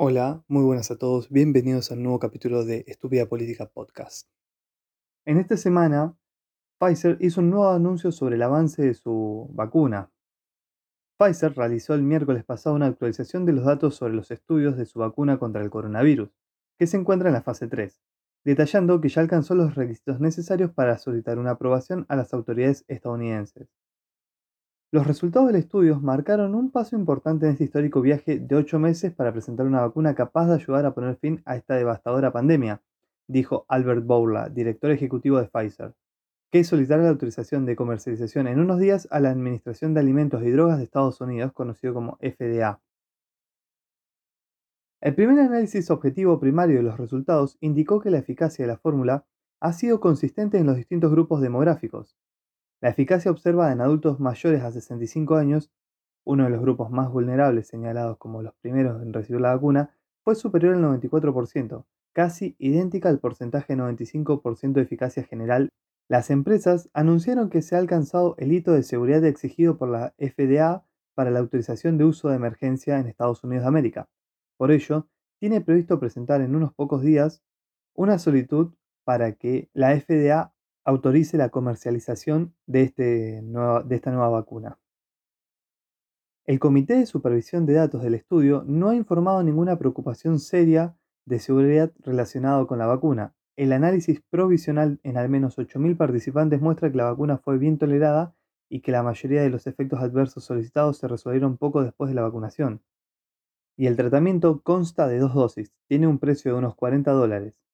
Hola, muy buenas a todos, bienvenidos al nuevo capítulo de Estúpida Política Podcast. En esta semana, Pfizer hizo un nuevo anuncio sobre el avance de su vacuna. Pfizer realizó el miércoles pasado una actualización de los datos sobre los estudios de su vacuna contra el coronavirus, que se encuentra en la fase 3, detallando que ya alcanzó los requisitos necesarios para solicitar una aprobación a las autoridades estadounidenses. Los resultados del estudio marcaron un paso importante en este histórico viaje de ocho meses para presentar una vacuna capaz de ayudar a poner fin a esta devastadora pandemia, dijo Albert Bourla, director ejecutivo de Pfizer, que solicitará la autorización de comercialización en unos días a la Administración de Alimentos y Drogas de Estados Unidos, conocido como FDA. El primer análisis objetivo primario de los resultados indicó que la eficacia de la fórmula ha sido consistente en los distintos grupos demográficos, la eficacia observada en adultos mayores a 65 años, uno de los grupos más vulnerables señalados como los primeros en recibir la vacuna, fue superior al 94%, casi idéntica al porcentaje de 95% de eficacia general. Las empresas anunciaron que se ha alcanzado el hito de seguridad exigido por la FDA para la autorización de uso de emergencia en Estados Unidos de América. Por ello, tiene previsto presentar en unos pocos días una solicitud para que la FDA autorice la comercialización de, este de esta nueva vacuna. El Comité de Supervisión de Datos del estudio no ha informado ninguna preocupación seria de seguridad relacionado con la vacuna. El análisis provisional en al menos 8.000 participantes muestra que la vacuna fue bien tolerada y que la mayoría de los efectos adversos solicitados se resolvieron poco después de la vacunación. Y el tratamiento consta de dos dosis, tiene un precio de unos 40 dólares.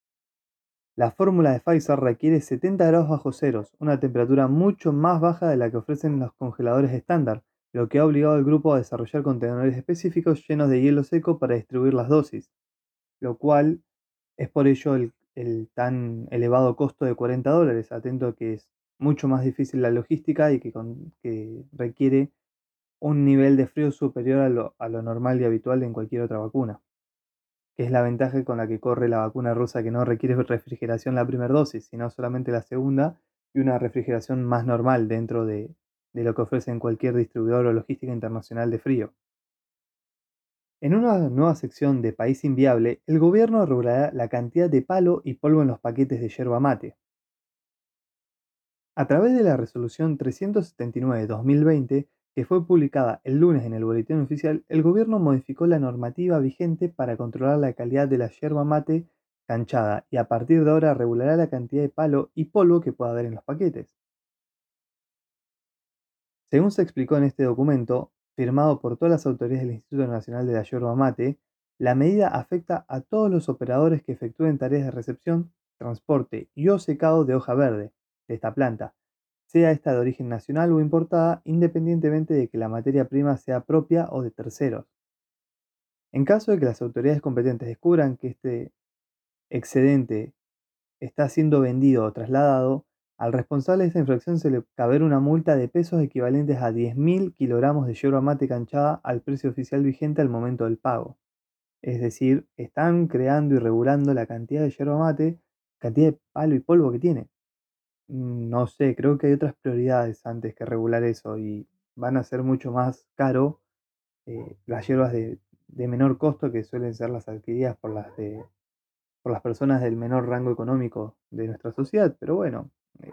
La fórmula de Pfizer requiere 70 grados bajo ceros, una temperatura mucho más baja de la que ofrecen los congeladores estándar, lo que ha obligado al grupo a desarrollar contenedores específicos llenos de hielo seco para distribuir las dosis, lo cual es por ello el, tan elevado costo de 40 dólares, atento a que es mucho más difícil la logística y que, requiere un nivel de frío superior a lo normal y habitual en cualquier otra vacuna que es la ventaja con la que corre la vacuna rusa que no requiere refrigeración la primera dosis, sino solamente la segunda y una refrigeración más normal dentro de, lo que ofrece en cualquier distribuidor o logística internacional de frío. En una nueva sección de País Inviable, el gobierno regulará la cantidad de palo y polvo en los paquetes de yerba mate. A través de la resolución 379-2020, que fue publicada el lunes en el Boletín Oficial, el gobierno modificó la normativa vigente para controlar la calidad de la yerba mate canchada y a partir de ahora regulará la cantidad de palo y polvo que pueda haber en los paquetes. Según se explicó en este documento, firmado por todas las autoridades del Instituto Nacional de la Yerba Mate, la medida afecta a todos los operadores que efectúen tareas de recepción, transporte y o secado de hoja verde de esta planta, sea esta de origen nacional o importada, independientemente de que la materia prima sea propia o de terceros. En caso de que las autoridades competentes descubran que este excedente está siendo vendido o trasladado, al responsable de esta infracción se le caberá una multa de pesos equivalentes a 10.000 kilogramos de yerba mate canchada al precio oficial vigente al momento del pago. Es decir, están creando y regulando la cantidad de yerba mate, cantidad de palo y polvo que tiene. Mm, no sé, creo que hay otras prioridades antes que regular eso y van a ser mucho más caro eh, las hierbas de, menor costo que suelen ser las adquiridas por las personas del menor rango económico de nuestra sociedad, pero bueno, eh,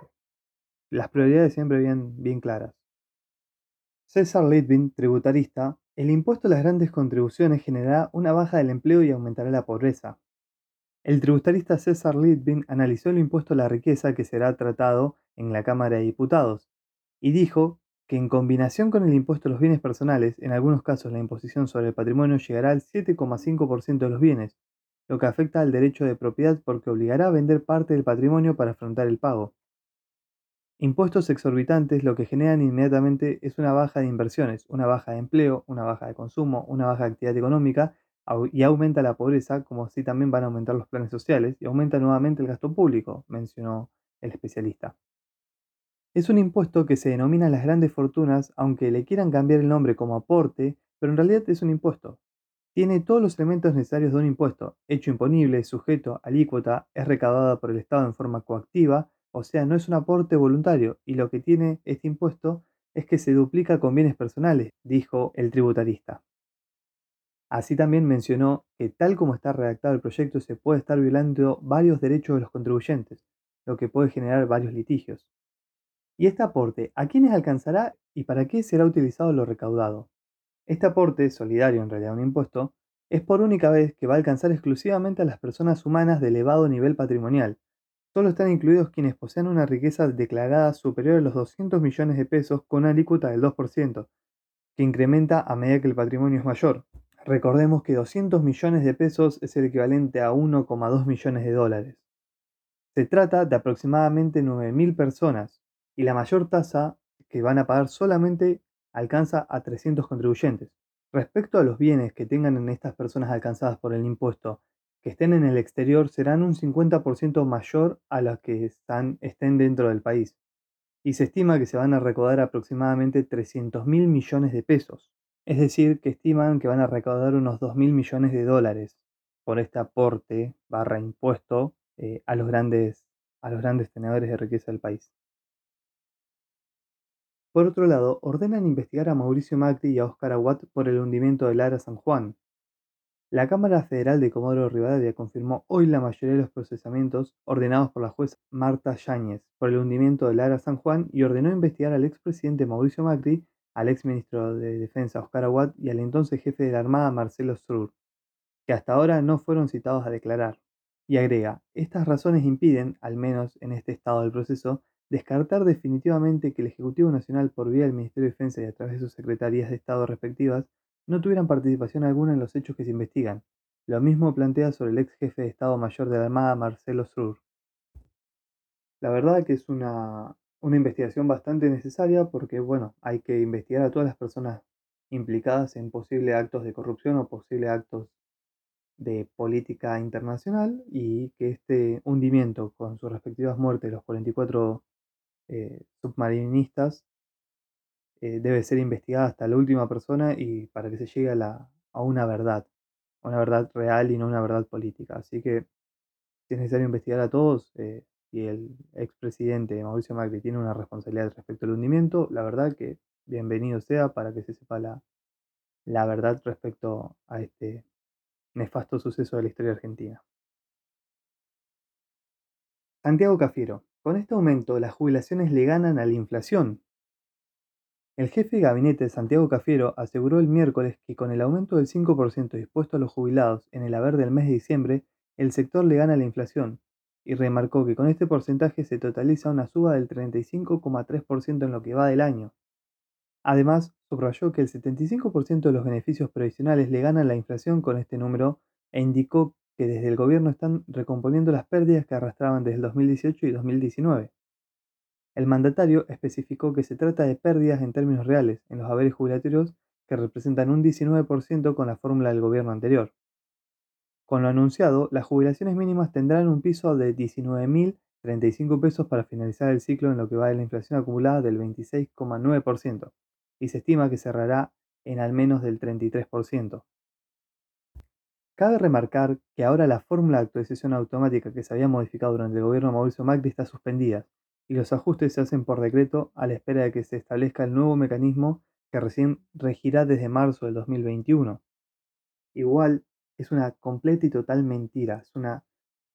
las prioridades siempre bien, bien claras. César Litvin, tributarista, el impuesto a las grandes contribuciones generará una baja del empleo y aumentará la pobreza. El tributarista César Litvin analizó el impuesto a la riqueza que será tratado en la Cámara de Diputados y dijo que en combinación con el impuesto a los bienes personales, en algunos casos la imposición sobre el patrimonio llegará al 7,5% de los bienes, lo que afecta al derecho de propiedad porque obligará a vender parte del patrimonio para afrontar el pago. Impuestos exorbitantes lo que generan inmediatamente es una baja de inversiones, una baja de empleo, una baja de consumo, una baja de actividad económica y aumenta la pobreza, como así también van a aumentar los planes sociales y aumenta nuevamente el gasto público, mencionó el especialista. Es un impuesto que se denomina las grandes fortunas, aunque le quieran cambiar el nombre como aporte, pero en realidad es un impuesto. Tiene todos los elementos necesarios de un impuesto, hecho imponible, sujeto, alícuota, es recaudada por el Estado en forma coactiva, o sea, no es un aporte voluntario, y lo que tiene este impuesto es que se duplica con bienes personales, dijo el tributarista. Así también mencionó que tal como está redactado el proyecto se puede estar violando varios derechos de los contribuyentes, lo que puede generar varios litigios. ¿Y este aporte a quiénes alcanzará y para qué será utilizado lo recaudado? Este aporte, solidario en realidad un impuesto, es por única vez que va a alcanzar exclusivamente a las personas humanas de elevado nivel patrimonial. Solo están incluidos quienes poseen una riqueza declarada superior a los 200 millones de pesos con una alícuota del 2%, que incrementa a medida que el patrimonio es mayor. Recordemos que 200 millones de pesos es el equivalente a 1,2 millones de dólares. Se trata de aproximadamente 9.000 personas y la mayor tasa que van a pagar solamente alcanza a 300 contribuyentes. Respecto a los bienes que tengan en estas personas alcanzadas por el impuesto que estén en el exterior serán un 50% mayor a las que están, estén dentro del país. Y se estima que se van a recaudar aproximadamente 300 mil millones de pesos. Es decir, que estiman que van a recaudar unos 2 mil millones de dólares por este aporte barra impuesto eh, a, los grandes, a los grandes tenedores de riqueza del país. Por otro lado, ordenan investigar a Mauricio Macri y a Oscar Aguat por el hundimiento del Lara San Juan. La Cámara Federal de Comodoro Rivadavia confirmó hoy la mayoría de los procesamientos ordenados por la jueza Marta Yáñez por el hundimiento del Lara San Juan y ordenó investigar al expresidente Mauricio Macri, al exministro de Defensa Oscar Aguat y al entonces jefe de la Armada Marcelo Strur, que hasta ahora no fueron citados a declarar. Y agrega, estas razones impiden, al menos en este estado del proceso, descartar definitivamente que el Ejecutivo Nacional, por vía del Ministerio de Defensa y a través de sus secretarías de Estado respectivas, no tuvieran participación alguna en los hechos que se investigan. Lo mismo plantea sobre el ex jefe de Estado Mayor de la Armada, Marcelo Sur. La verdad que es una, una investigación bastante necesaria porque, bueno, hay que investigar a todas las personas implicadas en posibles actos de corrupción o posibles actos de política internacional y que este hundimiento con sus respectivas muertes de los 44 eh, submarinistas eh, debe ser investigada hasta la última persona y para que se llegue a, la, a una verdad, una verdad real y no una verdad política. Así que si es necesario investigar a todos eh, y el expresidente Mauricio Macri tiene una responsabilidad respecto al hundimiento, la verdad que bienvenido sea para que se sepa la, la verdad respecto a este nefasto suceso de la historia argentina. Santiago Cafiero. Con este aumento, las jubilaciones le ganan a la inflación. El jefe de gabinete Santiago Cafiero aseguró el miércoles que con el aumento del 5% dispuesto a los jubilados en el haber del mes de diciembre, el sector le gana a la inflación, y remarcó que con este porcentaje se totaliza una suba del 35,3% en lo que va del año. Además, subrayó que el 75% de los beneficios previsionales le ganan la inflación con este número e indicó que desde el gobierno están recomponiendo las pérdidas que arrastraban desde el 2018 y 2019. El mandatario especificó que se trata de pérdidas en términos reales en los haberes jubilatorios que representan un 19% con la fórmula del gobierno anterior. Con lo anunciado, las jubilaciones mínimas tendrán un piso de 19.035 pesos para finalizar el ciclo en lo que va de la inflación acumulada del 26,9% y se estima que cerrará en al menos del 33%. Cabe remarcar que ahora la fórmula de actualización automática que se había modificado durante el gobierno de Mauricio Macri está suspendida y los ajustes se hacen por decreto a la espera de que se establezca el nuevo mecanismo que recién regirá desde marzo del 2021. Igual es una completa y total mentira, es una,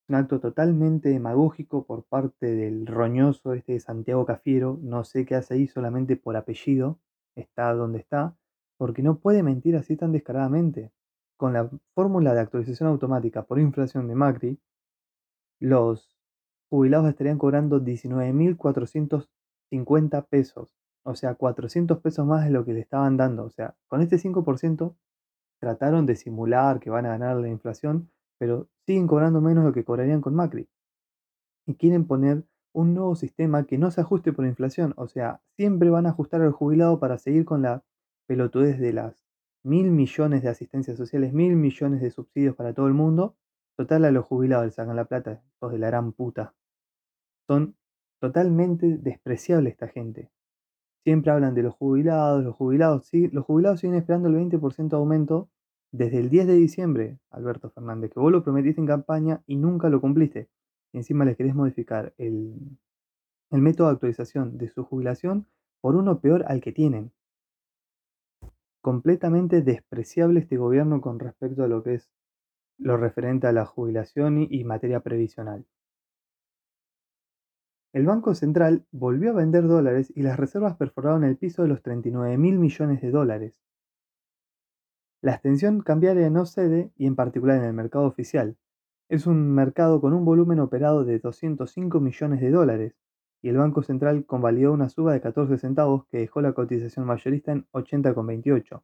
un acto totalmente demagógico por parte del roñoso este de Santiago Cafiero, no sé qué hace ahí solamente por apellido, está donde está, porque no puede mentir así tan descaradamente con la fórmula de actualización automática por inflación de Macri, los jubilados estarían cobrando 19.450 pesos, o sea, 400 pesos más de lo que le estaban dando. O sea, con este 5% trataron de simular que van a ganar la inflación, pero siguen cobrando menos de lo que cobrarían con Macri. Y quieren poner un nuevo sistema que no se ajuste por inflación, o sea, siempre van a ajustar al jubilado para seguir con la pelotudez de las mil millones de asistencias sociales, mil millones de subsidios para todo el mundo. Total, a los jubilados les sacan la plata, los de la gran puta. Son totalmente despreciables esta gente. Siempre hablan de los jubilados, los jubilados, sí, los jubilados siguen esperando el 20% de aumento desde el 10 de diciembre, Alberto Fernández, que vos lo prometiste en campaña y nunca lo cumpliste. Y encima les querés modificar el, el método de actualización de su jubilación por uno peor al que tienen. completamente despreciable este gobierno con respecto a lo que es lo referente a la jubilación y, y materia previsional. El Banco Central volvió a vender dólares y las reservas perforaron el piso de los 39 mil millones de dólares. La extensión cambiaria no cede, y en particular en el mercado oficial, es un mercado con un volumen operado de 205 millones de dólares, y el Banco Central convalidó una suba de 14 centavos que dejó la cotización mayorista en 80,28.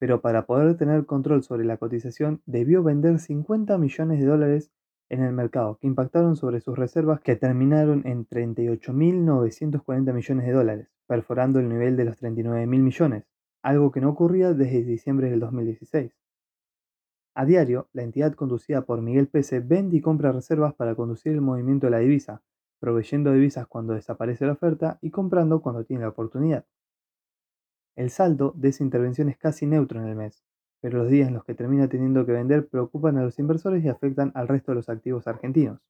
Pero para poder tener control sobre la cotización debió vender 50 millones de dólares en el mercado, que impactaron sobre sus reservas que terminaron en 38.940 millones de dólares, perforando el nivel de los 39.000 millones, algo que no ocurría desde diciembre del 2016. A diario, la entidad conducida por Miguel Pese vende y compra reservas para conducir el movimiento de la divisa, proveyendo divisas cuando desaparece la oferta y comprando cuando tiene la oportunidad. El saldo de esa intervención es casi neutro en el mes, pero los días en los que termina teniendo que vender preocupan a los inversores y afectan al resto de los activos argentinos.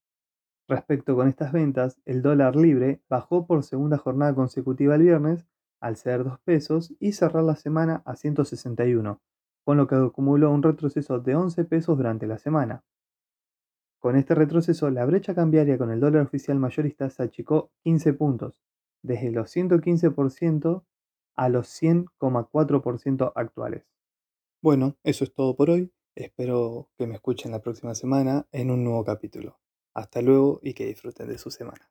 Respecto con estas ventas, el dólar libre bajó por segunda jornada consecutiva el viernes al ceder 2 pesos y cerrar la semana a 161, con lo que acumuló un retroceso de 11 pesos durante la semana. Con este retroceso, la brecha cambiaria con el dólar oficial mayorista se achicó 15 puntos, desde los 115% a los 100,4% actuales. Bueno, eso es todo por hoy. Espero que me escuchen la próxima semana en un nuevo capítulo. Hasta luego y que disfruten de su semana.